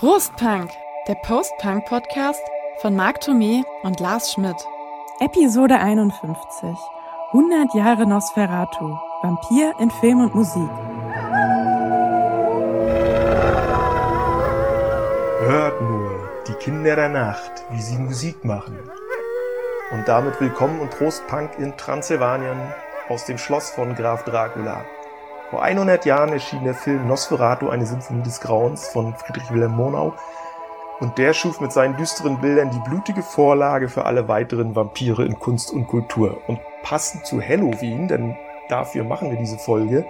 Prostpunk, der Post-Punk-Podcast von Marc Thomé und Lars Schmidt. Episode 51. 100 Jahre Nosferatu. Vampir in Film und Musik. Hört nur, die Kinder der Nacht, wie sie Musik machen. Und damit willkommen und Prostpunk in Transsilvanien aus dem Schloss von Graf Dracula. Vor 100 Jahren erschien der Film Nosferatu, eine Symphonie des Grauens von Friedrich Wilhelm Murnau. Und der schuf mit seinen düsteren Bildern die blutige Vorlage für alle weiteren Vampire in Kunst und Kultur. Und passend zu Halloween, denn dafür machen wir diese Folge,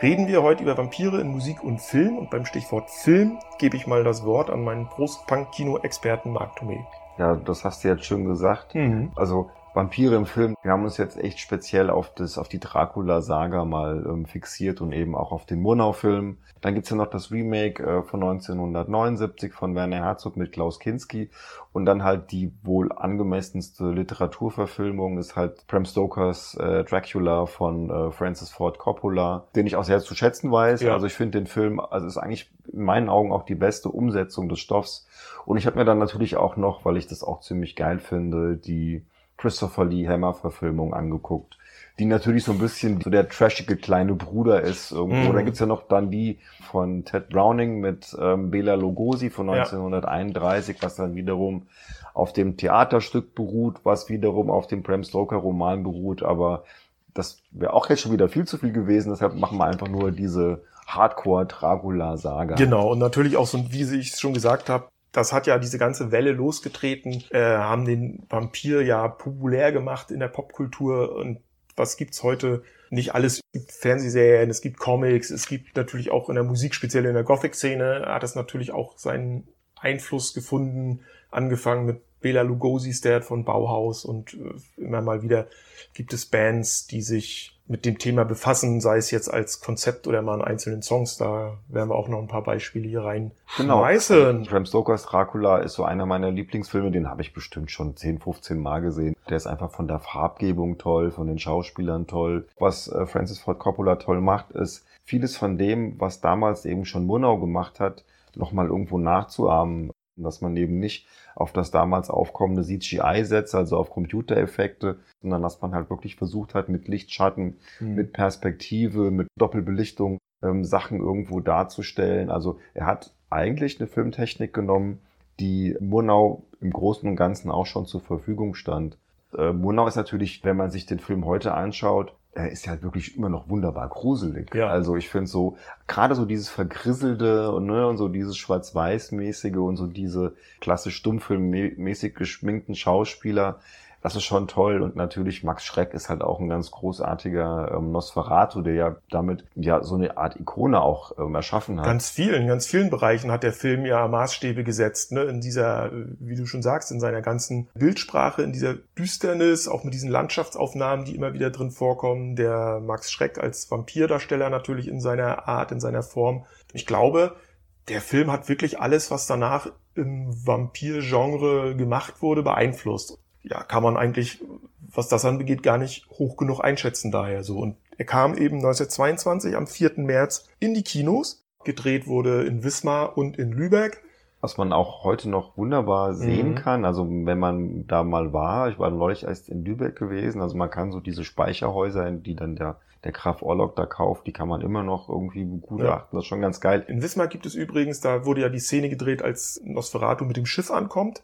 reden wir heute über Vampire in Musik und Film. Und beim Stichwort Film gebe ich mal das Wort an meinen Prostpunk-Kino-Experten Marc Thomé. Ja, das hast du jetzt schön gesagt. Mhm. Also Vampire im Film, wir haben uns jetzt echt speziell auf das, auf die Dracula-Saga mal ähm, fixiert und eben auch auf den Murnau-Film. Dann gibt's ja noch das Remake äh, von 1979 von Werner Herzog mit Klaus Kinski und dann halt die wohl angemessenste Literaturverfilmung ist halt Bram Stokers äh, Dracula von äh, Francis Ford Coppola, den ich auch sehr zu schätzen weiß. Ja. Also ich finde den Film, also ist eigentlich in meinen Augen auch die beste Umsetzung des Stoffs. Und ich habe mir dann natürlich auch noch, weil ich das auch ziemlich geil finde, die Christopher Lee Hammer-Verfilmung angeguckt, die natürlich so ein bisschen so der trashige kleine Bruder ist. Irgendwo. Mhm. Dann gibt's ja noch dann die von Ted Browning mit ähm, Bela Lugosi von 1931, ja. was dann wiederum auf dem Theaterstück beruht, was wiederum auf dem Bram Stoker-Roman beruht, aber das wäre auch jetzt schon wieder viel zu viel gewesen, deshalb machen wir einfach nur diese Hardcore-Dracula-Saga. Genau, und natürlich auch so, wie ich es schon gesagt habe, das hat ja diese ganze Welle losgetreten, äh, haben den Vampir ja populär gemacht in der Popkultur und was gibt's heute? Nicht alles. Es gibt Fernsehserien, es gibt Comics, es gibt natürlich auch in der Musik, speziell in der Gothic-Szene, hat es natürlich auch seinen Einfluss gefunden, angefangen mit Bela Lugosi's Dad von Bauhaus und äh, immer mal wieder gibt es Bands, die sich mit dem Thema befassen, sei es jetzt als Konzept oder mal in einzelnen Songs. Da werden wir auch noch ein paar Beispiele hier rein genau. schmeißen. Bram Stokers Dracula ist so einer meiner Lieblingsfilme, den habe ich bestimmt schon 10, 15 Mal gesehen. Der ist einfach von der Farbgebung toll, von den Schauspielern toll. Was äh, Francis Ford Coppola toll macht, ist vieles von dem, was damals eben schon Murnau gemacht hat, nochmal irgendwo nachzuahmen dass man eben nicht auf das damals aufkommende CGI setzt, also auf Computereffekte, sondern dass man halt wirklich versucht hat, mit Lichtschatten, mhm. mit Perspektive, mit Doppelbelichtung ähm, Sachen irgendwo darzustellen. Also er hat eigentlich eine Filmtechnik genommen, die Murnau im Großen und Ganzen auch schon zur Verfügung stand. Äh, Murnau ist natürlich, wenn man sich den Film heute anschaut, er ist ja halt wirklich immer noch wunderbar gruselig. Ja. Also ich finde so, gerade so dieses Vergrisselte und, ne, und so dieses Schwarz-Weiß-mäßige und so diese klassisch stummfilmmäßig geschminkten Schauspieler, das ist schon toll. Und natürlich Max Schreck ist halt auch ein ganz großartiger ähm, Nosferatu, der ja damit ja so eine Art Ikone auch ähm, erschaffen hat. Ganz vielen, ganz vielen Bereichen hat der Film ja Maßstäbe gesetzt, ne? In dieser, wie du schon sagst, in seiner ganzen Bildsprache, in dieser Düsternis, auch mit diesen Landschaftsaufnahmen, die immer wieder drin vorkommen. Der Max Schreck als Vampirdarsteller natürlich in seiner Art, in seiner Form. Ich glaube, der Film hat wirklich alles, was danach im Vampir-Genre gemacht wurde, beeinflusst ja, kann man eigentlich, was das anbegeht, gar nicht hoch genug einschätzen daher so. Und er kam eben 1922 am 4. März in die Kinos. Gedreht wurde in Wismar und in Lübeck. Was man auch heute noch wunderbar sehen mhm. kann, also wenn man da mal war, ich war neulich erst in Lübeck gewesen, also man kann so diese Speicherhäuser, die dann der der Graf Orlok da kauft, die kann man immer noch irgendwie begutachten. Ja. Das ist schon ganz geil. In Wismar gibt es übrigens, da wurde ja die Szene gedreht, als Nosferatu mit dem Schiff ankommt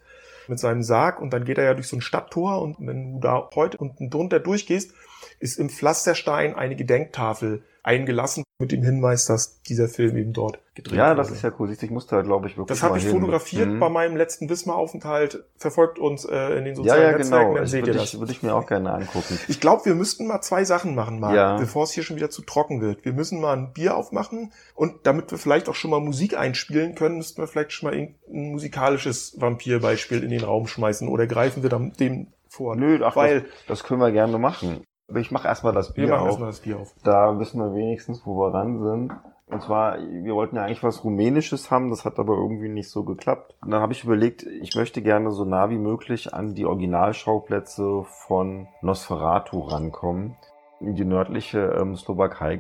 mit seinem Sarg und dann geht er ja durch so ein Stadttor und wenn du da heute unten drunter durchgehst, ist im Pflasterstein eine Gedenktafel eingelassen mit dem Hinweis, dass dieser Film eben dort gedreht Ja, das wurde. ist ja cool. Ich musste halt, glaube ich, wirklich Das habe ich hin. fotografiert mhm. bei meinem letzten Wismar-Aufenthalt. Verfolgt uns äh, in den sozialen ja, ja, Netzwerken, genau. dann seht ihr das. Ich, würde ich mir auch gerne angucken. Ich glaube, wir müssten mal zwei Sachen machen, Marc, ja. bevor es hier schon wieder zu trocken wird. Wir müssen mal ein Bier aufmachen und damit wir vielleicht auch schon mal Musik einspielen können, müssten wir vielleicht schon mal ein musikalisches Vampirbeispiel in den Raum schmeißen oder greifen wir dann dem vor. Nö, ach, Weil, das, das können wir gerne machen. Ich mache erstmal das Bier wir auf. Erstmal das Bier auf. Da wissen wir wenigstens, wo wir ran sind. Und zwar, wir wollten ja eigentlich was Rumänisches haben, das hat aber irgendwie nicht so geklappt. Und dann habe ich überlegt, ich möchte gerne so nah wie möglich an die Originalschauplätze von Nosferatu rankommen, in die nördliche ähm, Slowakei.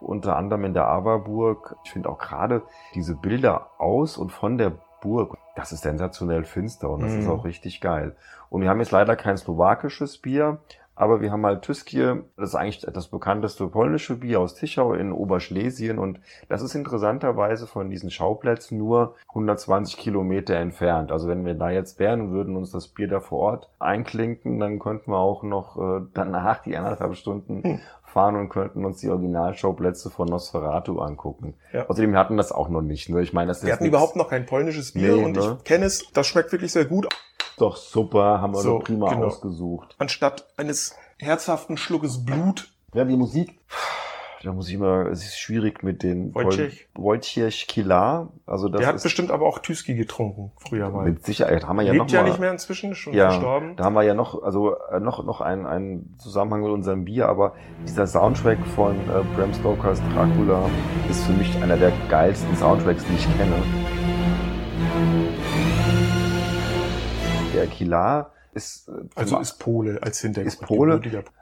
unter anderem in der Averburg. Ich finde auch gerade diese Bilder aus und von der Burg, das ist sensationell finster und das Mhm. ist auch richtig geil. Und wir haben jetzt leider kein slowakisches Bier, aber wir haben halt Tüskje, das ist eigentlich das bekannteste polnische Bier aus Tichau in Oberschlesien und das ist interessanterweise von diesen Schauplätzen nur 120 Kilometer entfernt. Also wenn wir da jetzt wären und würden uns das Bier da vor Ort einklinken, dann könnten wir auch noch äh, danach die anderthalb Stunden Hm. fahren und könnten uns die Originalschauplätze von Nosferatu angucken. Ja. Außerdem hatten das auch noch nicht. Ne? Ich meine, das Wir hatten nichts- überhaupt noch kein polnisches Bier Nee, und ne? ich kenne es, das schmeckt wirklich sehr gut. Doch super, haben wir So, prima genau. ausgesucht. Anstatt eines herzhaften Schluckes Blut. Ja, die Musik. Da muss ich immer, es ist schwierig mit den Wojciech. Wojciech Kilar. Also das Der hat bestimmt aber auch Tüski getrunken, früher mal. mit Sicherheit haben wir ja Lebt noch ja mal, nicht mehr inzwischen, schon Ja, verstorben. Da haben wir ja noch, also äh, noch, noch einen, einen Zusammenhang mit unserem Bier, aber dieser Soundtrack von äh, Bram Stokers Dracula ist für mich einer der geilsten Soundtracks, die ich kenne. Der Kilar ist, äh, Also ist Pole als Hintergrund. Ist Pole?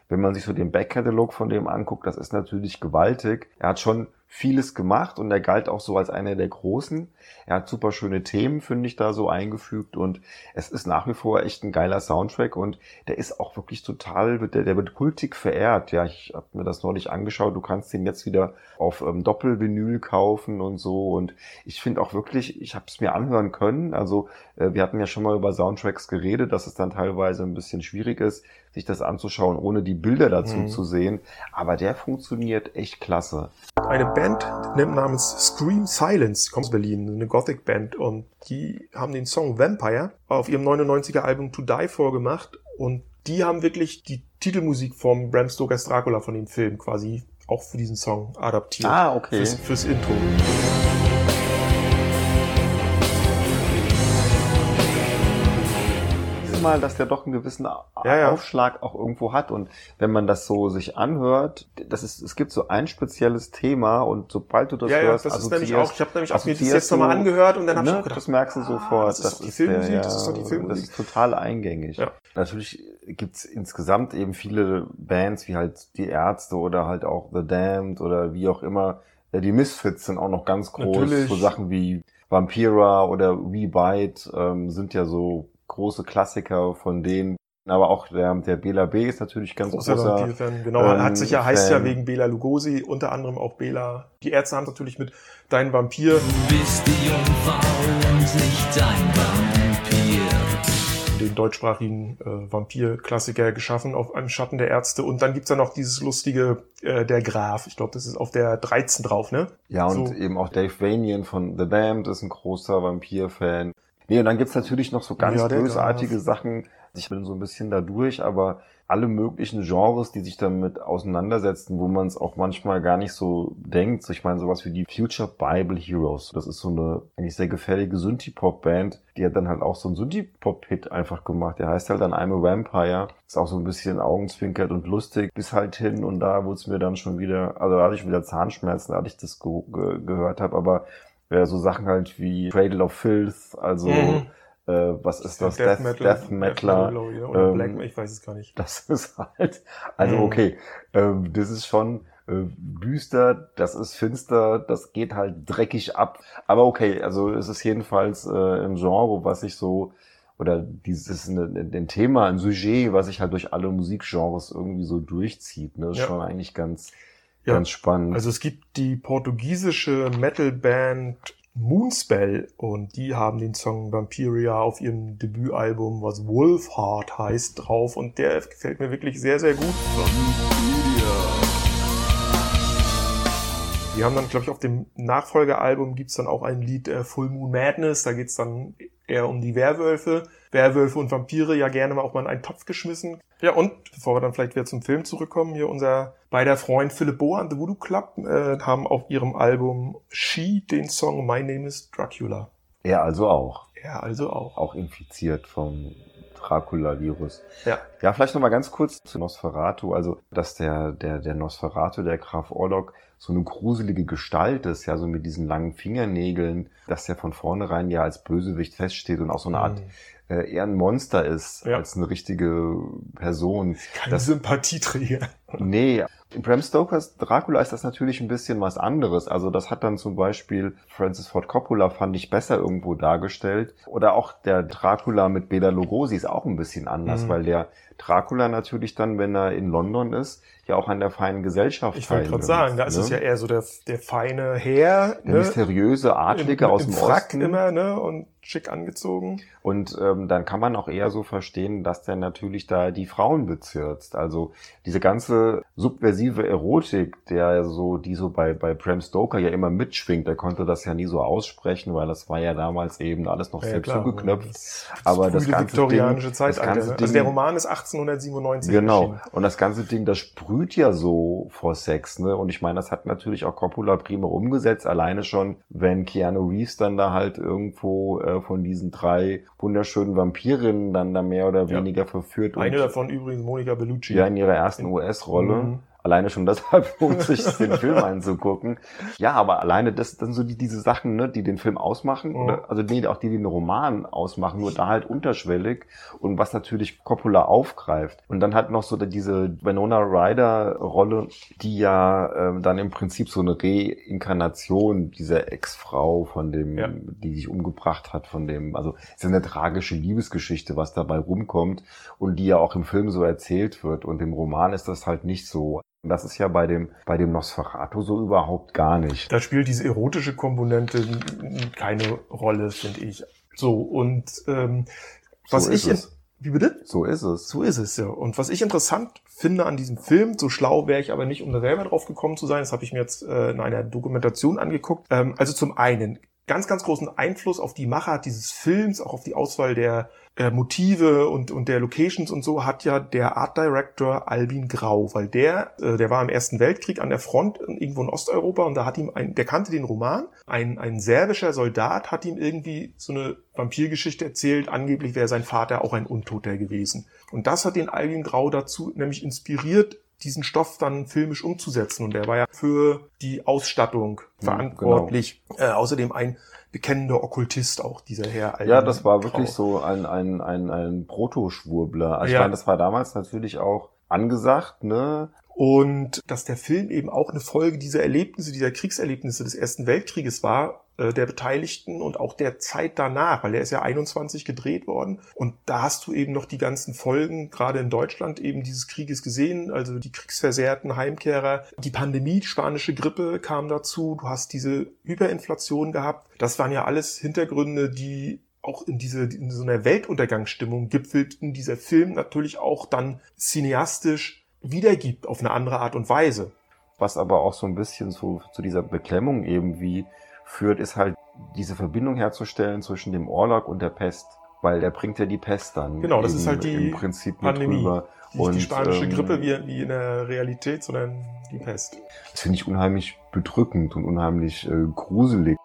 wenn man sich so den Backkatalog von dem anguckt, das ist natürlich gewaltig. Er hat schon vieles gemacht und er galt auch so als einer der Großen. Er hat super schöne Themen, finde ich, da so eingefügt und es ist nach wie vor echt ein geiler Soundtrack und der ist auch wirklich total, der, der wird kultig verehrt. Ja, ich habe mir das neulich angeschaut. Du kannst den jetzt wieder auf ähm, Doppelvinyl kaufen und so und ich finde auch wirklich, ich habe es mir anhören können. Also äh, wir hatten ja schon mal über Soundtracks geredet, dass es dann teilweise ein bisschen schwierig ist, sich das anzuschauen, ohne die Bilder dazu Mhm. zu sehen. Aber der funktioniert echt klasse. Eine Band namens Scream Silence, kommt aus Berlin, eine Gothic-Band und die haben den Song Vampire auf ihrem 99er Album To Die vorgemacht und die haben wirklich die Titelmusik vom Bram Stokers Dracula von dem Film quasi auch für diesen Song adaptiert. Ah, okay. Fürs, fürs Intro. Mal, dass der doch einen gewissen Ja, ja. Aufschlag auch irgendwo hat. Und wenn man das so sich anhört, das ist, es gibt so ein spezielles Thema und sobald du das ja, ja, hörst, das ist nämlich auch, ich habe nämlich auch mir das jetzt nochmal angehört und dann habe ich ne, auch gedacht, das merkst du ah, sofort. das ist doch die Filmmusik, der, das ist doch die Das Filmmusik. ist total eingängig. Ja. Natürlich gibt's insgesamt eben viele Bands wie halt die Ärzte oder halt auch The Damned oder wie auch immer. Äh, Die Misfits sind auch noch ganz groß. Natürlich. So Sachen wie Vampira oder We Bite ähm, sind ja so große Klassiker von denen. Aber auch der, der Bela B ist natürlich ganz Großer großer. Vampir-Fan, genau. ähm, hat sich ja, heißt ja Fan. wegen Bela Lugosi, unter anderem auch Bela. Die Ärzte haben natürlich mit Dein Vampir, Du bist die Jungfrau und nicht ein Vampir. den deutschsprachigen äh, Vampir-Klassiker geschaffen auf einem Schatten der Ärzte. Und dann gibt's ja noch dieses lustige äh, Der Graf. Ich glaube, das ist auf der 13 drauf, ne? Ja, und So. eben auch Dave Vanian von The Damned ist ein großer Vampir-Fan. Nee, und dann gibt's natürlich noch so ganz Ja, bösartige. Sachen. Ich bin so ein bisschen da durch, aber alle möglichen Genres, die sich damit auseinandersetzen, wo man es auch manchmal gar nicht so denkt. Ich meine, sowas wie die Future Bible Heroes. Das ist so eine eigentlich sehr gefällige Synthie-Pop-Band. Die hat dann halt auch so einen Synthie-Pop-Hit einfach gemacht. Der heißt halt dann I'm a Vampire. Ist auch so ein bisschen augenzwinkert und lustig. Bis halt hin und da wurde es mir dann schon wieder, also da hatte ich wieder Zahnschmerzen, als ich das ge ge gehört habe. Aber äh, so Sachen halt wie Cradle of Filth, also Mhm. äh, was ist das? Death, Death, Metal. Death Metaler. glaub ich, Oder ähm, Black, ich weiß es gar nicht. Das ist halt, also Mhm. okay, ähm, das ist schon äh, düster, das ist finster, das geht halt dreckig ab. Aber okay, also es ist jedenfalls äh, im Genre, was ich so, oder dieses ein, ein Thema, ein Sujet, was sich halt durch alle Musikgenres irgendwie so durchzieht. Ne? Das ist Ja. schon eigentlich ganz, Ja. ganz spannend. Also es gibt die portugiesische Metalband Moonspell und die haben den Song Vampiria auf ihrem Debütalbum, was Wolfheart heißt, drauf und der gefällt mir wirklich sehr, sehr gut. Die haben dann, glaube ich, auf dem Nachfolgealbum gibt's dann auch ein Lied äh, Full Moon Madness, da geht's dann eher um die Werwölfe. Werwölfe und Vampire ja gerne mal auch mal in einen Topf geschmissen. Ja, und bevor wir dann vielleicht wieder zum Film zurückkommen, hier unser beider Freund Philipp Boa und The Voodoo Club äh, haben auf ihrem Album She den Song My Name is Dracula. er also auch, Ja, also auch. auch infiziert vom Dracula-Virus. Ja. Ja, vielleicht noch mal ganz kurz zu Nosferatu. Also, dass der, der, der Nosferatu, der Graf Orlok, so eine gruselige Gestalt ist, ja, so mit diesen langen Fingernägeln, dass der von vornherein ja als Bösewicht feststeht und auch so eine Art Mhm. äh, eher ein Monster ist, Ja. als eine richtige Person. Kein das- Sympathieträger. Nee, In Bram Stokers Dracula ist das natürlich ein bisschen was anderes. Also das hat dann zum Beispiel Francis Ford Coppola, fand ich, besser irgendwo dargestellt. Oder auch der Dracula mit Bela Lugosi ist auch ein bisschen anders, Mhm. weil der Dracula natürlich dann, wenn er in London ist, ja auch an der feinen Gesellschaft Ich wollte gerade sagen, da ist ne? es ja eher so der, der feine Herr, der ne? mysteriöse Adlige aus dem Frack Osten. immer, ne? Und schick angezogen. Und ähm, dann kann man auch eher so verstehen, dass der natürlich da die Frauen bezirzt. Also diese ganze subversive Erotik, der so, die so bei, bei Bram Stoker ja immer mitschwingt, der konnte das ja nie so aussprechen, weil das war ja damals eben alles noch sehr zugeknöpft. Das, Aber das ganze viktorianische Ding- Zeitalter. das ganze ne? Also Ding- der Roman ist 1897 Genau. erschienen. Und das ganze Ding, das sprüht ja so vor Sex, ne? Und ich meine, das hat natürlich auch Coppola prima umgesetzt. Alleine schon, wenn Keanu Reeves dann da halt irgendwo äh, von diesen drei wunderschönen Vampirinnen dann da mehr oder Ja. weniger verführt Eine davon übrigens Monica Bellucci. ja in ihrer ersten US-Rolle. Mhm. Alleine schon deshalb lohnt sich den Film anzugucken. Ja, aber alleine das dann so die, diese Sachen, ne, die den Film ausmachen, Mhm. oder, also nee, auch die den Roman ausmachen, nur da halt unterschwellig und was natürlich Coppola aufgreift. Und dann hat noch so diese Winona Ryder Rolle, die ja ähm, dann im Prinzip so eine Reinkarnation dieser Ex-Frau von dem, Ja. die sich umgebracht hat, von dem, also es ist eine tragische Liebesgeschichte, was dabei rumkommt und die ja auch im Film so erzählt wird. Und im Roman ist das halt nicht so. Und Das ist ja bei dem, bei dem Nosferatu so überhaupt gar nicht. Da spielt diese erotische Komponente keine Rolle, finde ich. So, und ähm, was So ich ist in, es. wie bitte? So ist es. So ist es ja. Und was ich interessant finde an diesem Film, so schlau wäre ich aber nicht, um da selber drauf gekommen zu sein, das habe ich mir jetzt äh, in einer Dokumentation angeguckt. Ähm, also zum einen, ganz, ganz großen Einfluss auf die Machart dieses Films, auch auf die Auswahl der äh, Motive und, und der Locations und so, hat ja der Art Director Albin Grau, weil der, äh, der war im Ersten Weltkrieg an der Front irgendwo in Osteuropa und da hat ihm ein, der kannte den Roman, ein, ein serbischer Soldat hat ihm irgendwie so eine Vampirgeschichte erzählt, angeblich wäre sein Vater auch ein Untoter gewesen. Und das hat den Albin Grau dazu nämlich inspiriert, diesen Stoff dann filmisch umzusetzen. Und er war ja für die Ausstattung Ja, verantwortlich. Äh, außerdem ein bekennender Okkultist auch, dieser Herr Albin Ja, das war wirklich Grau. so ein, ein, ein, ein Protoschwurbler. Also Ja. ich meine, das war damals natürlich auch angesagt, ne? Und dass der Film eben auch eine Folge dieser Erlebnisse, dieser Kriegserlebnisse des Ersten Weltkrieges war, der Beteiligten und auch der Zeit danach, weil der ist ja 21 gedreht worden. Und da hast du eben noch die ganzen Folgen, gerade in Deutschland eben dieses Krieges gesehen, also die kriegsversehrten Heimkehrer, die Pandemie, spanische Grippe kam dazu, du hast diese Hyperinflation gehabt. Das waren ja alles Hintergründe, die auch in diese in so einer Weltuntergangsstimmung gipfelten, dieser Film natürlich auch dann cineastisch wiedergibt auf eine andere Art und Weise. Was aber auch so ein bisschen zu, zu dieser Beklemmung eben wie führt, ist halt diese Verbindung herzustellen zwischen dem Orlok und der Pest. Weil der bringt ja die Pest dann. Genau, das eben ist halt die im Prinzip mit Pandemie. rüber. Nicht die spanische ähm, Grippe wie, wie in der Realität, sondern die Pest. Das finde ich unheimlich bedrückend und unheimlich äh, gruselig.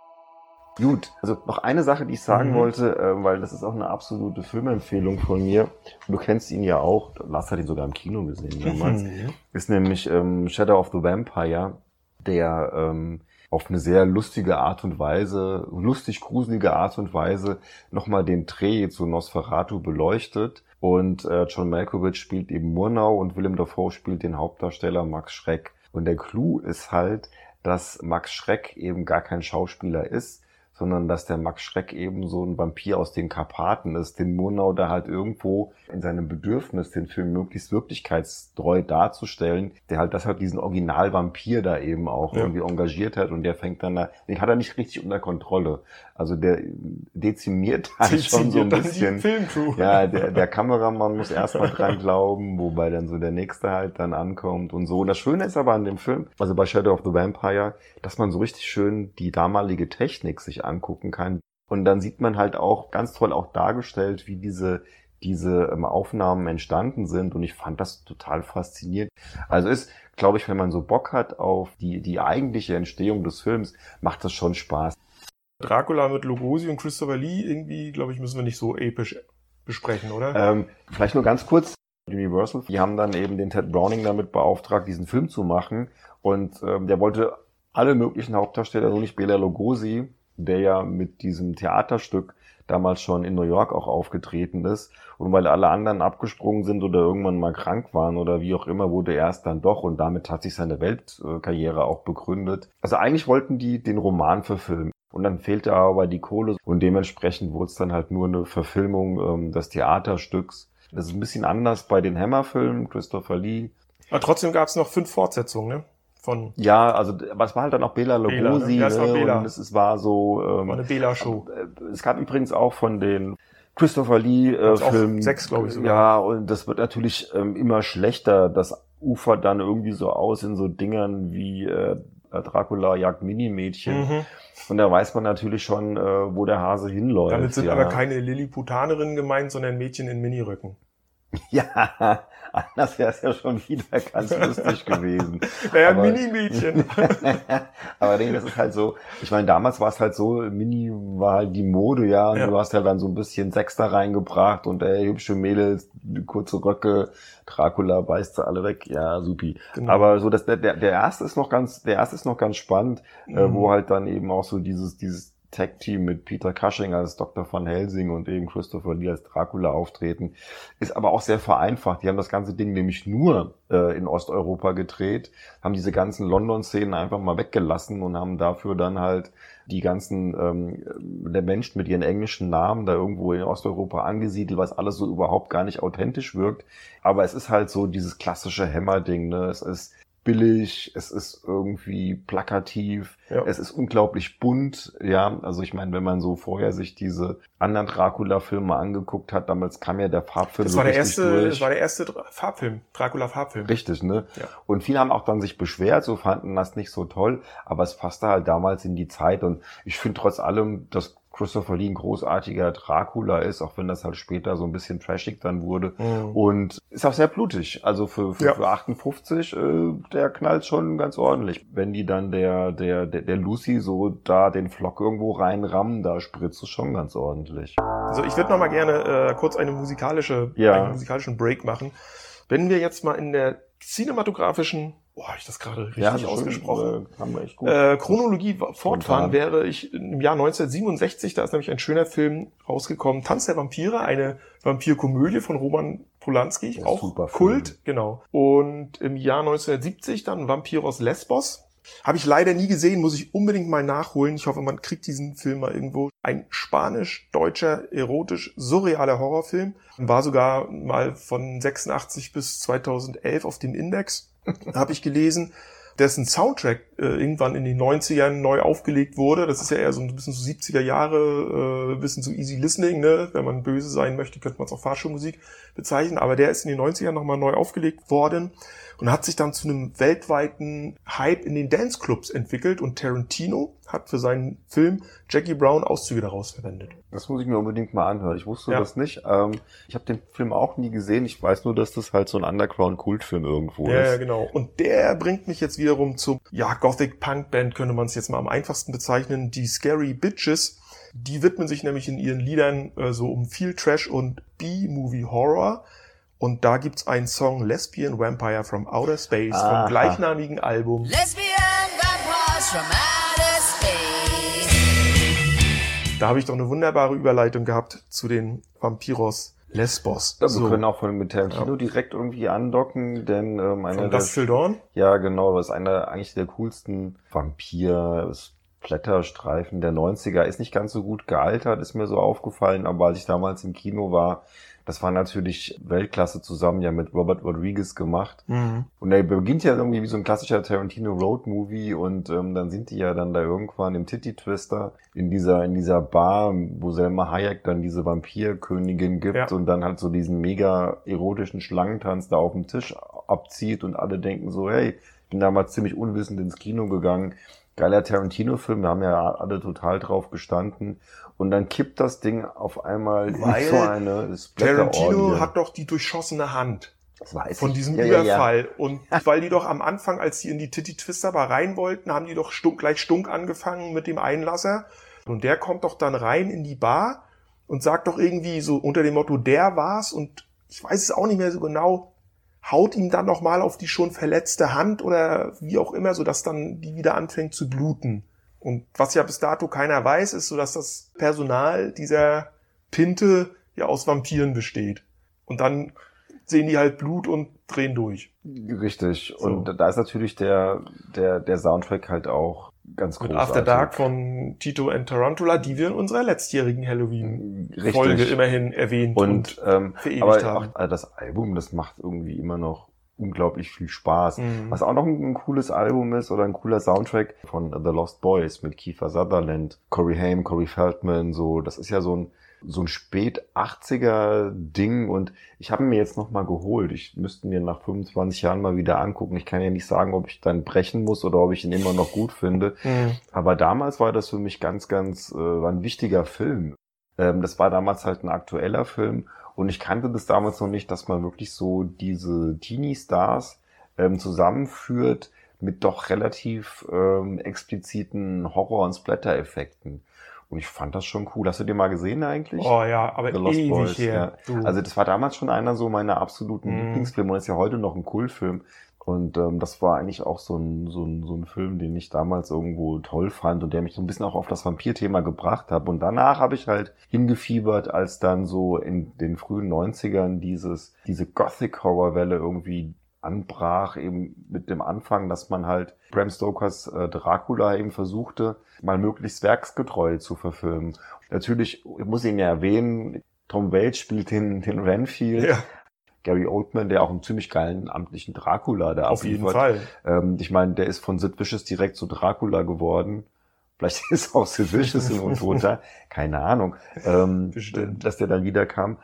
Gut, also noch eine Sache, die ich sagen Mhm. wollte, äh, weil das ist auch eine absolute Filmempfehlung von mir. Du kennst ihn ja auch, Lars hat ihn sogar im Kino gesehen damals. Mhm. Ist nämlich ähm, Shadow of the Vampire, der ähm, auf eine sehr lustige Art und Weise, lustig gruselige Art und Weise nochmal den Dreh zu Nosferatu beleuchtet. Und äh, John Malkovich spielt eben Murnau und Willem Dafoe spielt den Hauptdarsteller Max Schreck. Und der Clou ist halt, dass Max Schreck eben gar kein Schauspieler ist, sondern dass der Max Schreck eben so ein Vampir aus den Karpaten ist, den Murnau da halt irgendwo in seinem Bedürfnis, den Film möglichst wirklichkeitstreu darzustellen, der halt deshalb diesen Original-Vampir da eben auch Ja. irgendwie engagiert hat und der fängt dann da, den hat er nicht richtig unter Kontrolle. Also der dezimiert halt schon so ein Dezimiert bisschen. Ja, der, der Kameramann muss erstmal dran glauben, wobei dann so der nächste halt dann ankommt und so. Und das Schöne ist aber an dem Film, also bei Shadow of the Vampire, dass man so richtig schön die damalige Technik sich angucken kann. Und dann sieht man halt auch ganz toll auch dargestellt, wie diese diese ähm, Aufnahmen entstanden sind und ich fand das total faszinierend. Also ist, glaube ich, wenn man so Bock hat auf die, die eigentliche Entstehung des Films, macht das schon Spaß. Dracula mit Lugosi und Christopher Lee irgendwie, glaube ich, müssen wir nicht so episch besprechen, oder? Ähm, vielleicht nur ganz kurz. Universal, die haben dann eben den Ted Browning damit beauftragt, diesen Film zu machen. Und ähm, der wollte alle möglichen Hauptdarsteller, nur nicht Bela Lugosi, der ja mit diesem Theaterstück damals schon in New York auch aufgetreten ist. Und weil alle anderen abgesprungen sind oder irgendwann mal krank waren oder wie auch immer, wurde er es dann doch und damit hat sich seine Weltkarriere auch begründet. Also eigentlich wollten die den Roman verfilmen. Und dann fehlte aber die Kohle und dementsprechend wurde es dann halt nur eine Verfilmung ähm, des Theaterstücks. Das ist ein bisschen anders bei den Hammer-Filmen, Christopher Lee. Aber trotzdem gab es noch fünf Fortsetzungen, ne? Von Ja, also was war halt dann auch Bela Bela, Lugosi, ne? Es war ne? Bela. und es, es war so ähm, war eine Bela-Show. Äh, Es gab übrigens auch von den Christopher Lee äh, Filmen. sechs, glaub ich, sogar. Ja, und das wird natürlich ähm, immer schlechter. Das ufert dann irgendwie so aus in so Dingern wie äh, Dracula jagt Minimädchen. Mhm. Und da weiß man natürlich schon, äh, wo der Hase hinläuft. Damit sind ja. aber keine Lilliputanerinnen gemeint, sondern Mädchen in Miniröcken. Ja, anders wäre es ja schon wieder ganz lustig gewesen. Naja, Aber- Mini-Mädchen. Aber nee, das ist halt so. Ich meine, damals war es halt so, Mini war halt die Mode, ja. Und Ja. du hast ja dann so ein bisschen Sex da reingebracht und ey, hübsche Mädels, kurze Röcke, Dracula beißt sie alle weg. Ja, supi. Genau. Aber so, dass der, der, erste ist noch ganz, der erste ist noch ganz spannend, äh, Mhm. wo halt dann eben auch so dieses, dieses Tag-Team mit Peter Cushing als Dr. Van Helsing und eben Christopher Lee als Dracula auftreten. Ist aber auch sehr vereinfacht. Die haben das ganze Ding nämlich nur äh, in Osteuropa gedreht, haben diese ganzen London-Szenen einfach mal weggelassen und haben dafür dann halt die ganzen ähm, der Menschen mit ihren englischen Namen da irgendwo in Osteuropa angesiedelt, was alles so überhaupt gar nicht authentisch wirkt. Aber es ist halt so dieses klassische Hämmer-Ding. Ne? Es ist billig, es ist irgendwie plakativ, Ja. es ist unglaublich bunt, ja. Also ich meine, wenn man so vorher sich diese anderen Dracula-Filme angeguckt hat, damals kam ja der Farbfilm Das so war der erste, durch. das war der erste Farbfilm, Dracula-Farbfilm. Richtig, ne? Ja. Und viele haben auch dann sich beschwert, so fanden das nicht so toll, aber es passte halt damals in die Zeit und ich finde trotz allem, dass Christopher Lee ein großartiger Dracula ist, auch wenn das halt später so ein bisschen trashig dann wurde. Mhm. Und ist auch sehr blutig. Also für, für, Ja. für 58, äh, der knallt schon ganz ordentlich. Wenn die dann der, der, der, der Lucy so da den Flock irgendwo reinrammen, da spritzt es schon ganz ordentlich. Also ich würde noch mal gerne äh, kurz eine musikalische, Ja. einen musikalischen Break machen. Wenn wir jetzt mal in der cinematografischen, boah, ich das gerade richtig das schon, ausgesprochen, Äh, echt gut. äh, Chronologie fortfahren, wäre ich im Jahr 1967, da ist nämlich ein schöner Film rausgekommen, Tanz der Vampire, eine Vampirkomödie von Roman Polanski, Ja, auch Film. Kult, genau. Und im Jahr 1970 dann Vampiros Lesbos. Habe ich leider nie gesehen, muss ich unbedingt mal nachholen. Ich hoffe, man kriegt diesen Film mal irgendwo. Ein spanisch-deutscher, erotisch, surrealer Horrorfilm. War sogar mal von 86 bis 2011 auf dem Index, habe ich gelesen dessen Soundtrack äh, irgendwann in den 90ern neu aufgelegt wurde. Das ist ja eher so ein bisschen so 70er Jahre, äh, bisschen so easy listening, ne? Wenn man böse sein möchte, könnte man es auch Fahrschulmusik bezeichnen. Aber der ist in den 90ern nochmal neu aufgelegt worden und hat sich dann zu einem weltweiten Hype in den Danceclubs entwickelt und Tarantino hat für seinen Film Jackie Brown Auszüge daraus verwendet. Das muss ich mir unbedingt mal anhören. Ich wusste Ja. das nicht. Ähm, ich habe den Film auch nie gesehen. Ich weiß nur, dass das halt so ein Underground-Kultfilm irgendwo Ja, ja, ist. genau. Und der bringt mich jetzt wiederum zum, ja, Gothic-Punk-Band könnte man es jetzt mal am einfachsten bezeichnen, die Scary Bitches. Die widmen sich nämlich in ihren Liedern äh, so um viel Trash und B-Movie-Horror. Und da gibt's einen Song Lesbian Vampire from Outer Space Aha. vom gleichnamigen Album. Lesbian vampires from outer space. Da habe ich doch eine wunderbare Überleitung gehabt zu den Vampiros Lesbos. Ja, wir können auch von mit Tarantino direkt irgendwie andocken, denn ähm, einer von der, Dust Till Dawn. ja genau, das ist einer eigentlich der coolsten Vampir Blätterstreifen der 90er ist nicht ganz so gut gealtert, ist mir so aufgefallen, aber als ich damals im Kino war, das war natürlich Weltklasse zusammen ja mit Robert Rodriguez gemacht. Mhm. Und er beginnt ja irgendwie wie so ein klassischer Tarantino Road Movie und ähm, dann sind die ja dann da irgendwann im Titty Twister in dieser in dieser Bar, wo Selma Hayek dann diese Vampirkönigin gibt Ja. und dann halt so diesen mega erotischen Schlangentanz da auf dem Tisch abzieht und alle denken so, hey, ich bin damals ziemlich unwissend ins Kino gegangen. Geiler Tarantino-Film, wir haben ja alle total drauf gestanden. Und dann kippt das Ding auf einmal Weil in so eine Tarantino hat doch die durchschossene Hand. das weiß von ich. diesem Ja, ja, ja. Überfall. Und weil die doch am Anfang, als die in die Titty Twister Bar rein wollten, haben die doch stunk, gleich stunk angefangen mit dem Einlasser. Und der kommt doch dann rein in die Bar und sagt doch irgendwie so unter dem Motto, der war's. Und ich weiß es auch nicht mehr so genau, haut ihm dann noch mal auf die schon verletzte Hand oder wie auch immer, so dass dann die wieder anfängt zu bluten. Und was ja bis dato keiner weiß, ist so, dass das Personal dieser Pinte ja aus Vampiren besteht. Und dann sehen die halt Blut und drehen durch. Richtig. So. Und da ist natürlich der, der, der Soundtrack halt auch ganz Mit großartig. After Dark von Tito and Tarantula, die wir in unserer letztjährigen Halloween-Folge immerhin erwähnt und, Und ähm, verewigt aber haben. auch äh, das Album, das macht irgendwie immer noch unglaublich viel Spaß. Mhm. Was auch noch ein, ein cooles Album ist oder ein cooler Soundtrack von The Lost Boys mit Kiefer Sutherland, Corey Haim, Corey Feldman, so, das ist ja so ein so ein spät 80er Ding und ich habe ihn mir jetzt noch mal geholt. Ich müsste mir nach 25 Jahren mal wieder angucken. Ich kann ja nicht sagen, ob ich dann brechen muss oder ob ich ihn immer noch gut finde. Mhm. Aber damals war das für mich ganz, ganz, äh, war ein wichtiger Film. Ähm, das war damals halt ein aktueller Film und ich kannte das damals noch nicht, dass man wirklich so diese Teenie-Stars ähm, zusammenführt mit doch relativ ähm, expliziten Horror- und Splatter-Effekten. Und ich fand das schon cool. Hast du den mal gesehen eigentlich? Oh ja, aber The Lost ewig Boys, her. Du. Also das war damals schon einer so meiner absoluten Mhm. Lieblingsfilme und ist ja heute noch ein Kultfilm. Und ähm, das war eigentlich auch so ein, so, ein, so ein Film, den ich damals irgendwo toll fand und der mich so ein bisschen auch auf das Vampir-Thema gebracht hat. Und danach habe ich halt hingefiebert, als dann so in den frühen 90ern dieses, diese Gothic-Horror-Welle irgendwie anbrach, eben mit dem Anfang, dass man halt Bram Stokers äh, Dracula eben versuchte, mal möglichst werksgetreu zu verfilmen. Natürlich, ich muss ihn ja erwähnen, Tom Waits spielt den, den Renfield. ja, Gary Oldman, der auch einen ziemlich geilen amtlichen Dracula da auf jeden. Fall. Ähm, ich meine, der ist von Sid Vicious direkt zu Dracula geworden. Vielleicht ist auch Sid Vicious ein Untoter. Keine Ahnung. Ähm, Bestimmt. dass der dann wieder kam.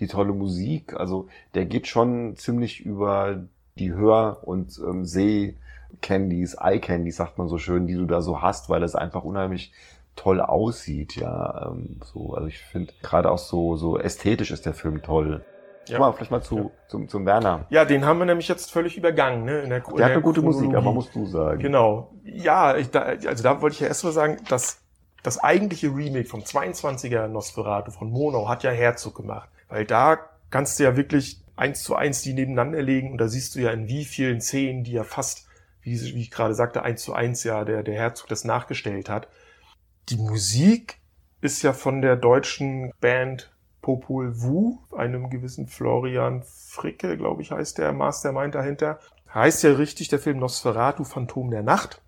Die tolle Musik, also der geht schon ziemlich über die Hör- und ähm, Seh-Candies, Eye-Candies, sagt man so schön, die du da so hast, weil es einfach unheimlich toll aussieht, ja. Ähm, so, also ich finde gerade auch so, so ästhetisch ist der Film toll. Ja. Mal, vielleicht mal zu, Ja. zum, zum Werner. Ja, den haben wir nämlich jetzt völlig übergangen. Ne? In der, in Der hat der eine gute Musik, aber musst du sagen. Genau. Ja, ich, da, also da wollte ich ja erst mal sagen, dass das eigentliche Remake vom 22er Nosferatu von Mono hat ja Herzog gemacht. Weil da kannst du ja wirklich eins zu eins die nebeneinander legen und da siehst du ja in wie vielen Szenen, die ja fast, wie, wie ich gerade sagte, eins zu eins ja der, der Herzog das nachgestellt hat. Die Musik ist ja von der deutschen Band Popol Vuh, einem gewissen Florian Fricke, glaube ich, heißt der Mastermind dahinter. Heißt ja richtig der Film Nosferatu, Phantom der Nacht.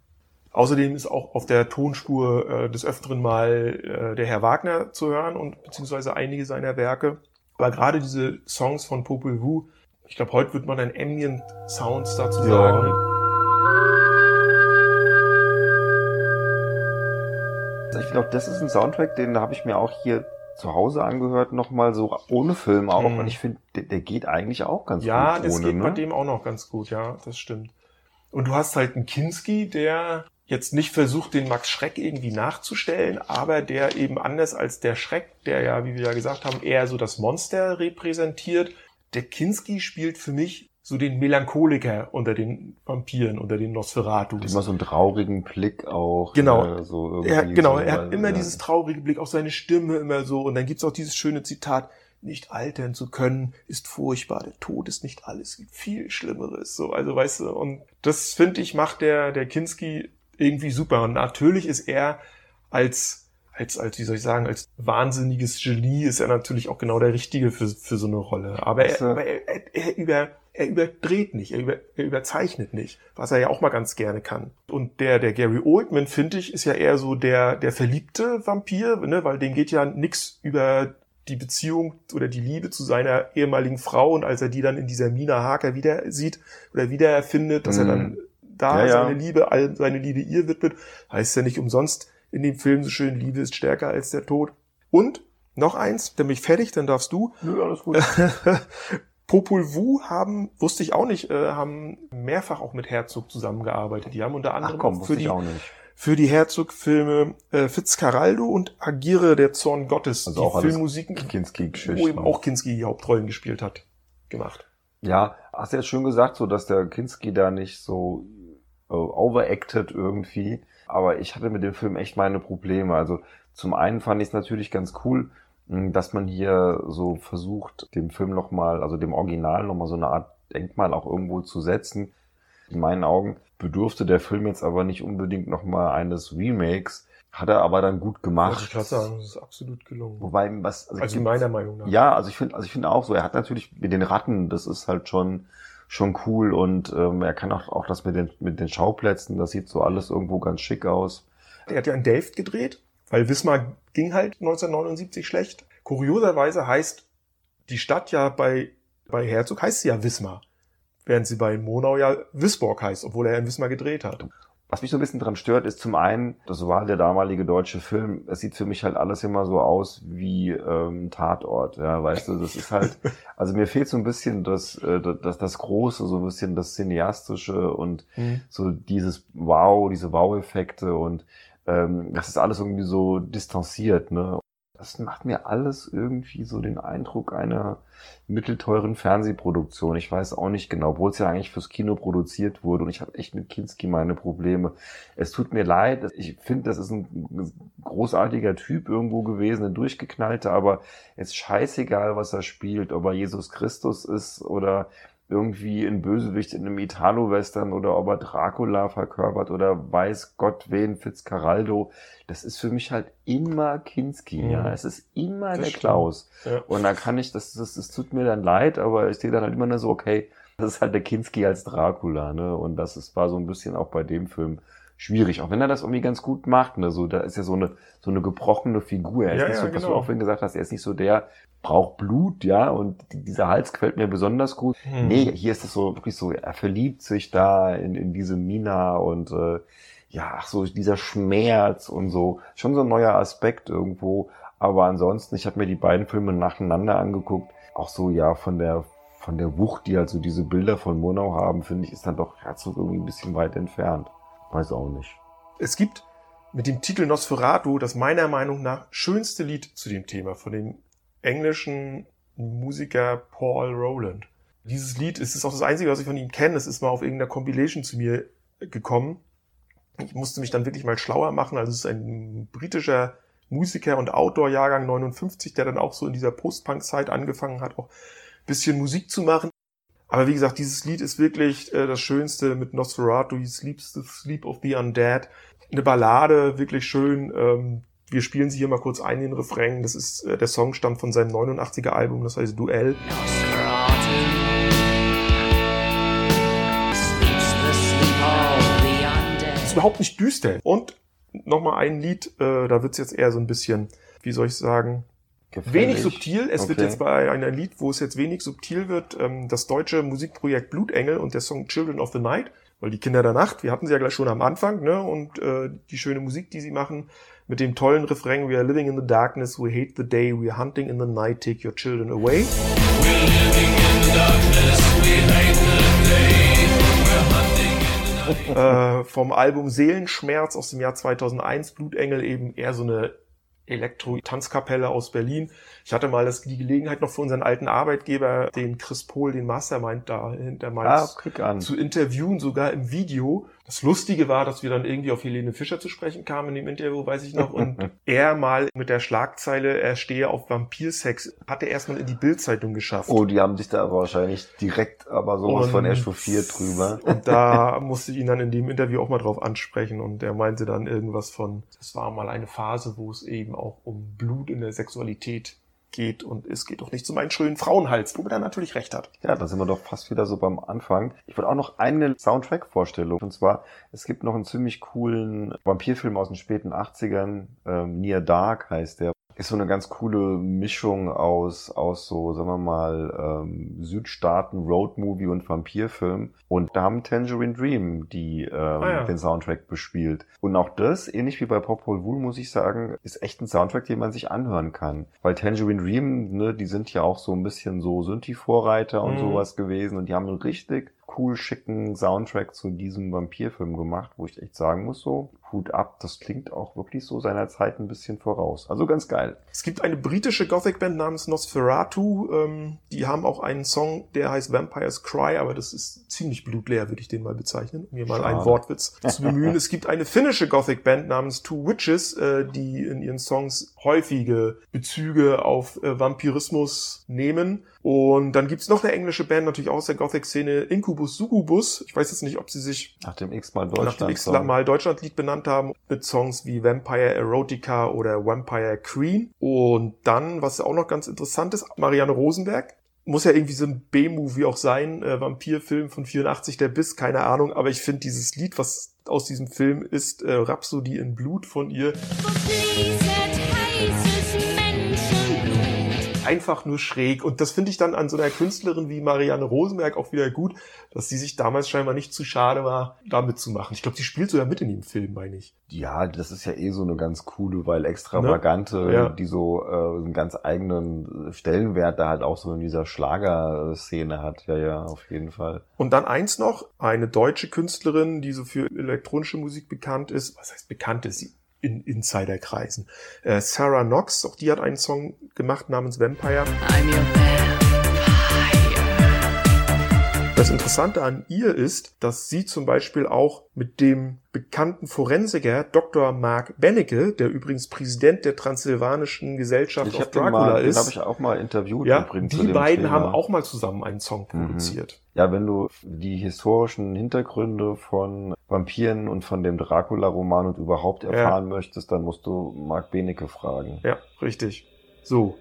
Außerdem ist auch auf der Tonspur äh, des Öfteren mal äh, der Herr Wagner zu hören und beziehungsweise einige seiner Werke. Aber gerade diese Songs von Popol Vuh, ich glaube, heute wird man ein Ambient Sounds dazu Ja. sagen. Ich glaube, das ist ein Soundtrack, den habe ich mir auch hier zu Hause angehört, nochmal so ohne Film auch. Mhm. Und ich finde, der, der geht eigentlich auch ganz Ja, gut das ohne. geht bei ne? dem auch noch ganz gut, ja, das stimmt. Und du hast halt einen Kinski, der jetzt nicht versucht, den Max Schreck irgendwie nachzustellen, aber der eben anders als der Schreck, der ja, wie wir ja gesagt haben, eher so das Monster repräsentiert. Der Kinski spielt für mich so den Melancholiker unter den Vampiren, unter den Nosferatus. Immer so einen traurigen Blick auch. Genau. Äh, so Er, genau, so, er hat immer ja. dieses traurige Blick auf seine Stimme, immer so. Und dann gibt's auch dieses schöne Zitat, nicht altern zu können, ist furchtbar. Der Tod ist nicht alles, es gibt viel Schlimmeres. So, also weißt du, und das finde ich, macht der, der Kinski irgendwie super. Und natürlich ist er als, als, als, wie soll ich sagen, als wahnsinniges Genie ist er natürlich auch genau der Richtige für, für so eine Rolle. Aber er, aber er, er, er über, er überdreht nicht, er, über, er überzeichnet nicht, was er ja auch mal ganz gerne kann. Und der, der Gary Oldman, finde ich, ist ja eher so der, der verliebte Vampir, ne, weil dem geht ja nix über die Beziehung oder die Liebe zu seiner ehemaligen Frau und als er die dann in dieser Mina Harker wieder sieht oder wieder erfindet, dass er Mhm. dann da Ja, ja. seine Liebe, all seine Liebe ihr widmet, heißt ja nicht umsonst in dem Film so schön, Liebe ist stärker als der Tod. Und noch eins, dann bin ich fertig, dann darfst du. Nö, alles gut. Popol Vuh haben, wusste ich auch nicht, äh, haben mehrfach auch mit Herzog zusammengearbeitet. Die haben unter Ach anderem komm, auch wusste für die, für die Herzog-Filme äh, Fitzcarraldo und Agiere der Zorn Gottes, Also die auch Filmmusiken, wo eben auch Kinski die Hauptrollen gespielt hat, gemacht. Ja, hast du jetzt schön gesagt, so dass der Kinski da nicht so overacted irgendwie. Aber ich hatte mit dem Film echt meine Probleme. Also zum einen fand ich es natürlich ganz cool, dass man hier so versucht, dem Film nochmal, also dem Original nochmal so eine Art Denkmal auch irgendwo zu setzen. In meinen Augen bedurfte der Film jetzt aber nicht unbedingt nochmal eines Remakes, hat er aber dann gut gemacht. ich gerade sagen, das ist absolut gelungen. Wobei, was, Also meiner Meinung nach. Ja, also ich finde, also ich finde auch so, er hat natürlich mit den Ratten, das ist halt schon, schon cool und ähm, er kann auch, auch das mit den, mit den Schauplätzen, das sieht so alles irgendwo ganz schick aus. Er hat ja in Delft gedreht, weil Wismar ging halt 1979 schlecht. Kurioserweise heißt die Stadt ja bei, bei Herzog heißt sie ja Wismar. Während sie bei Monau ja Wisborg heißt, obwohl er in Wismar gedreht hat. Was mich so ein bisschen dran stört, ist zum einen, das war der damalige deutsche Film. Es sieht für mich halt alles immer so aus wie ähm, Tatort. Ja, weißt du, das ist halt, also mir fehlt so ein bisschen das, äh, das, das Große, so ein bisschen das Cineastische und so dieses Wow, diese Wow-Effekte und ähm, das ist alles irgendwie so distanziert, ne? Das macht mir alles irgendwie so den Eindruck einer mittelteuren Fernsehproduktion. Ich weiß auch nicht genau, obwohl es ja eigentlich fürs Kino produziert wurde und ich habe echt mit Kinski meine Probleme. Es tut mir leid, ich finde, das ist ein großartiger Typ irgendwo gewesen, ein durchgeknallter, aber es ist scheißegal, was er spielt, ob er Jesus Christus ist oder irgendwie ein Bösewicht in einem Italo-Western oder ob er Dracula verkörpert oder weiß Gott wen, Fitzcarraldo. Das ist für mich halt immer Kinski, Mhm. ja. Es ist immer Das der stimmt. Klaus. Ja. Und da kann ich, das, das, das tut mir dann leid, aber ich sehe dann halt immer nur so, okay, das ist halt der Kinski als Dracula, ne? Und das ist, war so ein bisschen auch bei dem Film schwierig, auch wenn er das irgendwie ganz gut macht, ne? So, da ist ja so eine, so eine gebrochene Figur. Er ist Ja, nicht ja, so, was du genau. auch vorhin gesagt hast, er ist nicht so der, braucht Blut, ja, und die- dieser Hals gefällt mir besonders gut. Hm. Nee, hier ist es so wirklich so, er verliebt sich da in, in diese Mina und äh, ja, ach so dieser Schmerz und so. Schon so ein neuer Aspekt irgendwo. Aber ansonsten, ich habe mir die beiden Filme nacheinander angeguckt. Auch so, ja, von der von der Wucht, die halt so diese Bilder von Monau haben, finde ich, ist dann doch Herzog irgendwie ein bisschen weit entfernt. Weiß auch nicht. Es gibt mit dem Titel Nosferatu das meiner Meinung nach schönste Lied zu dem Thema von dem englischen Musiker Paul Rowland. Dieses Lied es ist auch das einzige, was ich von ihm kenne. Es ist mal auf irgendeiner Compilation zu mir gekommen. Ich musste mich dann wirklich mal schlauer machen. Also es ist ein britischer Musiker und Outdoor-Jahrgang 59, der dann auch so in dieser Post-Punk-Zeit angefangen hat, auch ein bisschen Musik zu machen. Aber wie gesagt, dieses Lied ist wirklich äh, das Schönste mit Nosferatu, he sleeps the sleep of the undead. Eine Ballade, wirklich schön. Ähm, wir spielen sie hier mal kurz ein, den Refrain. Das ist, äh, der Song stammt von seinem 89er Album, das heißt Duell. Nosferatu sleeps the sleep of the undead. Ist überhaupt nicht düster. Und nochmal ein Lied, äh, da wird's jetzt eher so ein bisschen, wie soll ich sagen, wenig Gefällig. subtil. Es wird Okay. jetzt bei einem Lied, wo es jetzt wenig subtil wird, ähm, das deutsche Musikprojekt Blutengel und der Song Children of the Night, weil die Kinder der Nacht, wir hatten sie ja gleich schon am Anfang, ne? Und äh, die schöne Musik, die sie machen, mit dem tollen Refrain, We are living in the darkness, we hate the day, we are hunting in the night, take your children away. äh, vom Album Seelenschmerz aus dem Jahr 2001, Blutengel eben eher so eine Elektro-Tanzkapelle aus Berlin. Ich hatte mal das, die Gelegenheit noch für unseren alten Arbeitgeber, den Chris Pohl, den Mastermind da hinter Ah, Mainz, an. zu interviewen, sogar im Video. Das Lustige war, dass wir dann irgendwie auf Helene Fischer zu sprechen kamen in dem Interview, weiß ich noch, und er mal mit der Schlagzeile, er stehe auf Vampirsex, hat er erstmal in die Bildzeitung geschafft. Oh, die haben sich da aber wahrscheinlich direkt aber sowas von Und- echauffiert drüber. Und da musste ich ihn dann in dem Interview auch mal drauf ansprechen und er meinte dann irgendwas von, es war mal eine Phase, wo es eben auch um Blut in der Sexualität geht und es geht doch nicht um einen schönen Frauenhals, womit er natürlich recht hat. Ja, da sind wir doch fast wieder so beim Anfang. Ich wollte auch noch eine Soundtrack-Vorstellung. Und zwar, es gibt noch einen ziemlich coolen Vampirfilm aus den späten 80ern. Ähm, Near Dark heißt der. Ist so eine ganz coole Mischung aus, aus so, sagen wir mal, ähm, Südstaaten, Roadmovie und Vampirfilm. Und da haben Tangerine Dream die ähm, ja. den Soundtrack bespielt. Und auch das, ähnlich wie bei Popol Vuh, muss ich sagen, ist echt ein Soundtrack, den man sich anhören kann. Weil Tangerine Dream, ne, die sind ja auch so ein bisschen so Synthi-Vorreiter und Mhm. sowas gewesen. Und die haben richtig cool schicken Soundtrack zu diesem Vampirfilm gemacht, wo ich echt sagen muss, so, Hut ab, das klingt auch wirklich so seiner Zeit ein bisschen voraus. Also ganz geil. Es gibt eine britische Gothic-Band namens Nosferatu, ähm, die haben auch einen Song, der heißt Vampires Cry, aber das ist ziemlich blutleer, würde ich den mal bezeichnen, um hier mal einen Schade. Wortwitz zu bemühen. es gibt eine finnische Gothic-Band namens Two Witches, äh, die in ihren Songs häufige Bezüge auf äh, Vampirismus nehmen. Und dann gibt's noch eine englische Band, natürlich auch aus der Gothic-Szene, Incubus Succubus. Ich weiß jetzt nicht, ob sie sich Nach dem x-mal nach dem Deutschland. x-mal Deutschlandlied benannt haben, mit Songs wie Vampire Erotica oder Vampire Queen. Und dann, was auch noch ganz interessant ist, Marianne Rosenberg. Muss ja irgendwie so ein B-Movie auch sein, äh, Vampirfilm von 84, der Biss, keine Ahnung, aber ich finde dieses Lied, was aus diesem Film ist, äh, Rhapsody in Blut von ihr, einfach nur schräg. Und das finde ich dann an so einer Künstlerin wie Marianne Rosenberg auch wieder gut, dass sie sich damals scheinbar nicht zu schade war, da mitzumachen. Ich glaube, die spielt sogar mit in dem Film, meine ich. Ja, das ist ja eh so eine ganz coole, weil extravagante, Ne? Ja. die so äh, einen ganz eigenen Stellenwert da halt auch so in dieser Schlagerszene hat. Ja, ja, auf jeden Fall. Und dann eins noch, eine deutsche Künstlerin, die so für elektronische Musik bekannt ist. Was heißt bekannt ist? Sie in Insiderkreisen. Äh, Sarah Knox, auch die hat einen Song gemacht namens Vampire. I'm your vampire. Das Interessante an ihr ist, dass sie zum Beispiel auch mit dem bekannten Forensiker Dr. Mark Benecke, der übrigens Präsident der Transsilvanischen Gesellschaft Ich den, Dracula mal, den ist, habe ich auch mal interviewt ja, übrigens. die beiden Thema. haben auch mal zusammen einen Song Mhm. produziert. Ja, wenn du die historischen Hintergründe von Vampiren und von dem Dracula-Roman und überhaupt erfahren möchtest, dann musst du Mark Benecke fragen. Ja, richtig. So,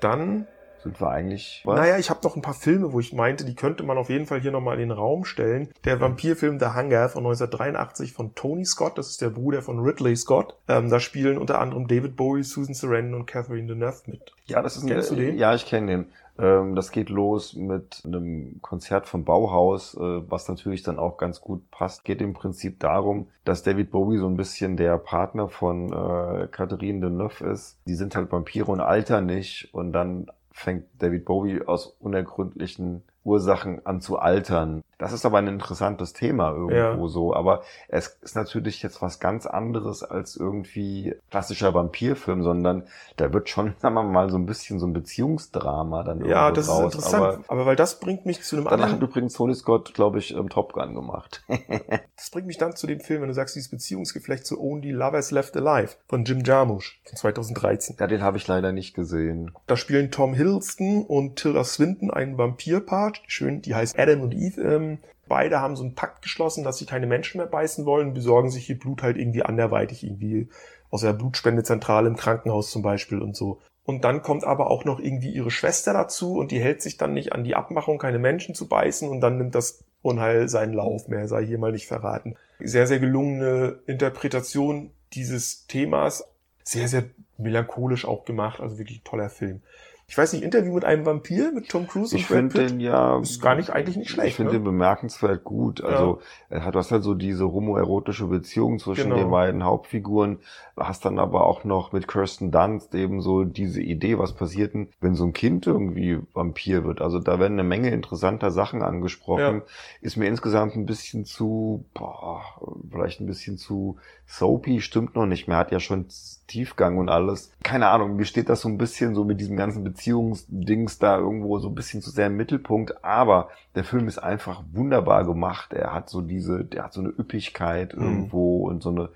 dann Sind wir eigentlich was? Naja, ich habe noch ein paar Filme, wo ich meinte, die könnte man auf jeden Fall hier nochmal in den Raum stellen. Der Vampirfilm The Hunger von 1983 von Tony Scott, das ist der Bruder von Ridley Scott. Ähm, da spielen unter anderem David Bowie, Susan Sarandon und Catherine Deneuve mit. Ja, das ist ein, Kennst du den? Ja, ich kenne den. Ähm, das geht los mit einem Konzert vom Bauhaus, äh, was natürlich dann auch ganz gut passt. Geht im Prinzip darum, dass David Bowie so ein bisschen der Partner von äh, Catherine Deneuve ist. Die sind halt Vampire und altern nicht und dann fängt David Bowie aus unergründlichen Ursachen an zu altern. Das ist aber ein interessantes Thema irgendwo Ja. so, aber es ist natürlich jetzt was ganz anderes als irgendwie klassischer Vampirfilm, sondern da wird schon, sagen wir mal, so ein bisschen so ein Beziehungsdrama dann Ja, das ist raus. interessant. Aber Aber, weil das bringt mich zu einem dann hat anderen, übrigens Tony Scott, glaube ich, ähm, Top Gun gemacht. das bringt mich dann zu dem Film, wenn du sagst, dieses Beziehungsgeflecht zu Only Lovers Left Alive von Jim Jarmusch von 2013. ja, den habe ich leider nicht gesehen. Da spielen Tom Hiddleston und Tilda Swinton einen Vampirpart. Schön, die heißt Adam und Eve. Ähm, beide haben so einen Pakt geschlossen, dass sie keine Menschen mehr beißen wollen, besorgen sich ihr Blut halt irgendwie anderweitig, irgendwie aus der Blutspendezentrale im Krankenhaus zum Beispiel und so. Und dann kommt aber auch noch irgendwie ihre Schwester dazu und die hält sich dann nicht an die Abmachung, keine Menschen zu beißen und dann nimmt das Unheil seinen Lauf. Mehr sei hier mal nicht verraten. Sehr, sehr gelungene Interpretation dieses Themas. Sehr, sehr melancholisch auch gemacht. Also wirklich toller Film. Ich weiß nicht, Interview mit einem Vampir mit Tom Cruise Ich und Brad finde Pitt? den ja. Ist gar nicht- eigentlich nicht schlecht, Ich finde ne? den bemerkenswert gut. Also, hat, du hast halt so diese homoerotische Beziehung zwischen Genau. den beiden Hauptfiguren. Hast dann aber auch noch mit Kirsten Dunst eben so diese Idee, was passiert denn, wenn so ein Kind irgendwie Vampir wird. Also, da werden eine Menge interessanter Sachen angesprochen. Ist mir insgesamt ein bisschen zu, boah, vielleicht ein bisschen zu soapy, stimmt noch nicht mehr. Hat ja schon Tiefgang und alles. Keine Ahnung, mir steht das so ein bisschen so mit diesem ganzen Beziehungsdings da irgendwo so ein bisschen zu sehr im Mittelpunkt. Aber der Film ist einfach wunderbar gemacht. Er hat so diese, der hat so eine Üppigkeit Mhm. irgendwo und so eine,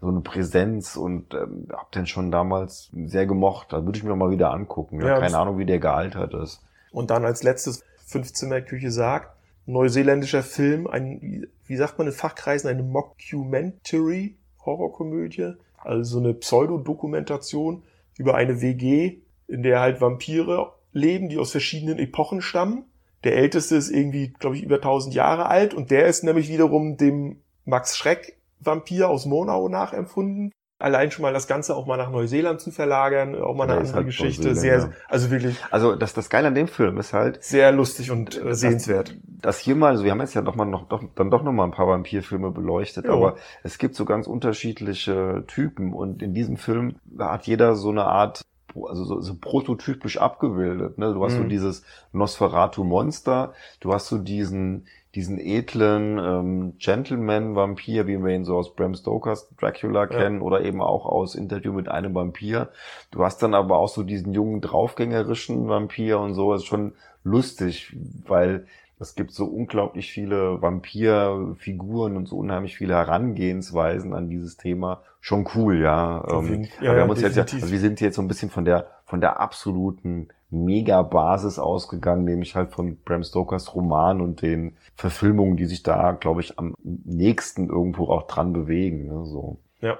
so eine Präsenz und ähm, hab den schon damals sehr gemocht. Da würde ich mir mal wieder angucken. Ja, Ja, keine Ahnung, wie der gealtert ist. Und dann als letztes Fünfzimmerküche sagt, neuseeländischer Film, ein, wie- wie sagt man in Fachkreisen, eine Mockumentary, Horrorkomödie, also so eine Pseudodokumentation über eine WG, in der halt Vampire leben, die aus verschiedenen Epochen stammen. Der älteste ist irgendwie, glaube ich, über 1000 Jahre alt und der ist nämlich wiederum dem Max Schreck Vampir aus Monau nachempfunden. Allein schon mal das Ganze auch mal nach Neuseeland zu verlagern, auch mal eine Der ist andere halt Geschichte. Sehr, Neuseeländer. also wirklich Also das, das Geile an dem Film ist halt, sehr lustig und äh, Das- sehenswert. dass hier mal, also wir haben jetzt ja doch mal noch, doch, dann doch noch mal ein paar Vampirfilme beleuchtet, Ja. aber es gibt so ganz unterschiedliche Typen und in diesem Film hat jeder so eine Art also so, so prototypisch abgebildet. Ne? Du hast so Mhm. dieses Nosferatu-Monster, du hast so diesen, diesen edlen ähm, Gentleman-Vampir, wie wir ihn so aus Bram Stokers Dracula kennen oder eben auch aus Interview mit einem Vampir. Du hast dann aber auch so diesen jungen, draufgängerischen Vampir und so. Das ist schon lustig, weil es gibt so unglaublich viele Vampirfiguren und so unheimlich viele Herangehensweisen an dieses Thema. Schon cool, ja. Ähm, ja, wir haben uns jetzt definitiv. also wir sind jetzt so ein bisschen von der, von der absoluten Mega-Basis ausgegangen, nämlich halt von Bram Stokers Roman und den Verfilmungen, die sich da, glaube ich, am nächsten irgendwo auch dran bewegen. Ne, so. Ja,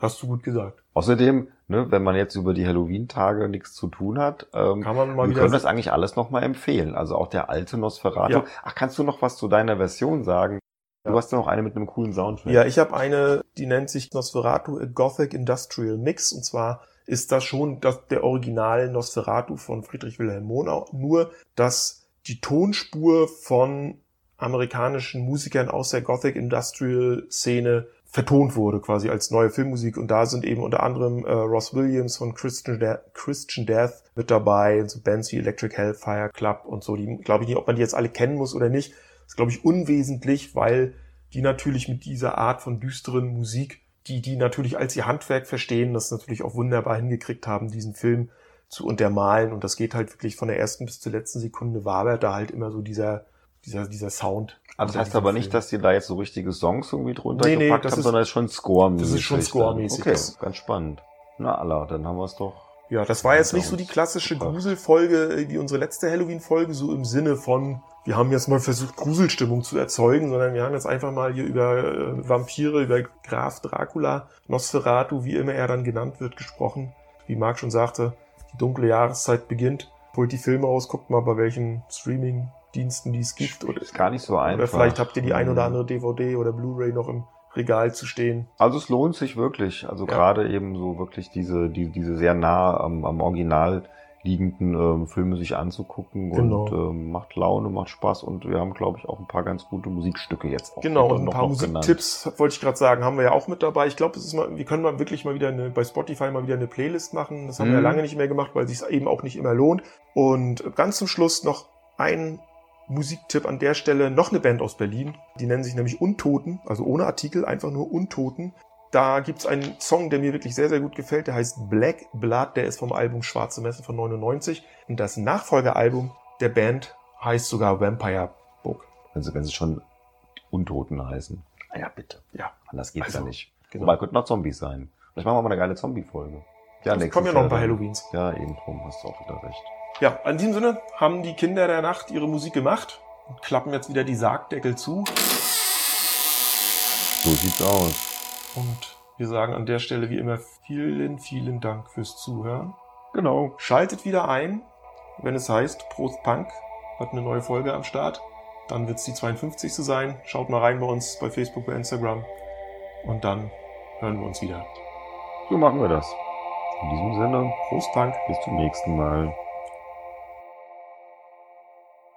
hast du gut gesagt. Außerdem, ne, wenn man jetzt über die Halloween-Tage nichts zu tun hat, ähm, Kann man mal wir können das eigentlich alles nochmal empfehlen. Also auch der alte Nosferatu. Ja. Ach, kannst du noch was zu deiner Version sagen? Du Ja. hast ja noch eine mit einem coolen Soundtrack. Ja, ich habe eine, die nennt sich Nosferatu A Gothic Industrial Mix. Und zwar ist das schon das, der Original Nosferatu von Friedrich Wilhelm Monau. Nur, dass die Tonspur von amerikanischen Musikern aus der Gothic Industrial Szene vertont wurde, quasi als neue Filmmusik. Und da sind eben unter anderem äh, Ross Williams von Christian, De Christian Death mit dabei, so Bands wie Electric Hellfire Club und so. Die glaube ich nicht, ob man die jetzt alle kennen muss oder nicht. ist, glaube ich, unwesentlich, weil die natürlich mit dieser Art von düsteren Musik, die die natürlich als ihr Handwerk verstehen, das natürlich auch wunderbar hingekriegt haben, diesen Film zu untermalen. Und das geht halt wirklich von der ersten bis zur letzten Sekunde wabert da halt immer so dieser, dieser, dieser Sound. Also das unter heißt aber nicht, Film. dass die da jetzt so richtige Songs irgendwie drunter Nee, nee, gepackt das haben, ist- sondern es ist schon score das ist schon scoremäßig, Okay, das- ganz spannend. Na Allah, dann haben wir es doch. Ja, das war jetzt nicht so die klassische. Gruselfolge äh, wie unsere letzte Halloween-Folge, so im Sinne von, wir haben jetzt mal versucht, Gruselstimmung zu erzeugen, sondern wir haben jetzt einfach mal hier über äh, Vampire, über Graf Dracula, Nosferatu, wie immer er dann genannt wird, gesprochen. Wie Marc schon sagte, die dunkle Jahreszeit beginnt. Holt die Filme raus, guckt mal, bei welchen Streaming-Diensten die es gibt. Oder, Ist gar nicht so einfach. oder vielleicht habt ihr die ein oder Mhm. andere DVD oder Blu-ray noch im Regal zu stehen. Also es lohnt sich wirklich. Also Ja. gerade eben so wirklich diese, die, diese sehr nah am, am Original liegenden ähm, Filme sich anzugucken Genau. und ähm, macht Laune, macht Spaß und wir haben, glaube ich, auch ein paar ganz gute Musikstücke jetzt auch Genau, und ein noch- paar. Musiktipps, wollte ich gerade sagen, haben wir ja auch mit dabei. Ich glaube, wir können mal wirklich mal wieder eine, bei Spotify mal wieder eine Playlist machen. Das haben wir ja Mhm. lange nicht mehr gemacht, weil es sich eben auch nicht immer lohnt. Und ganz zum Schluss noch ein Musiktipp an der Stelle, noch eine Band aus Berlin. Die nennen sich nämlich Untoten, also ohne Artikel, einfach nur Untoten. Da gibt's einen Song, der mir wirklich sehr, sehr gut gefällt. Der heißt Black Blood. Der ist vom Album Schwarze Messe von 99. Und das Nachfolgealbum der Band heißt sogar Vampire Book. Wenn sie, wenn sie schon Untoten heißen. Na ja, bitte. Ja. Anders geht's Also, ja nicht. genau. Wobei könnten auch Zombies sein. Vielleicht machen wir mal eine geile Zombie-Folge. Ja, Es kommen ja noch ein paar. Halloweens. Ja, eben drum, hast du auch wieder recht. Ja, in diesem Sinne haben die Kinder der Nacht ihre Musik gemacht und klappen jetzt wieder die Sargdeckel zu. So sieht's aus. Und wir sagen an der Stelle wie immer vielen, vielen Dank fürs Zuhören. Genau. Schaltet wieder ein, wenn es heißt Prost Punk hat eine neue Folge am Start. Dann wird's die 52. sein. Schaut mal rein bei uns bei Facebook, bei Instagram. Und dann hören wir uns wieder. So machen wir das. In diesem Sinne, Prost Punk. bis zum nächsten Mal.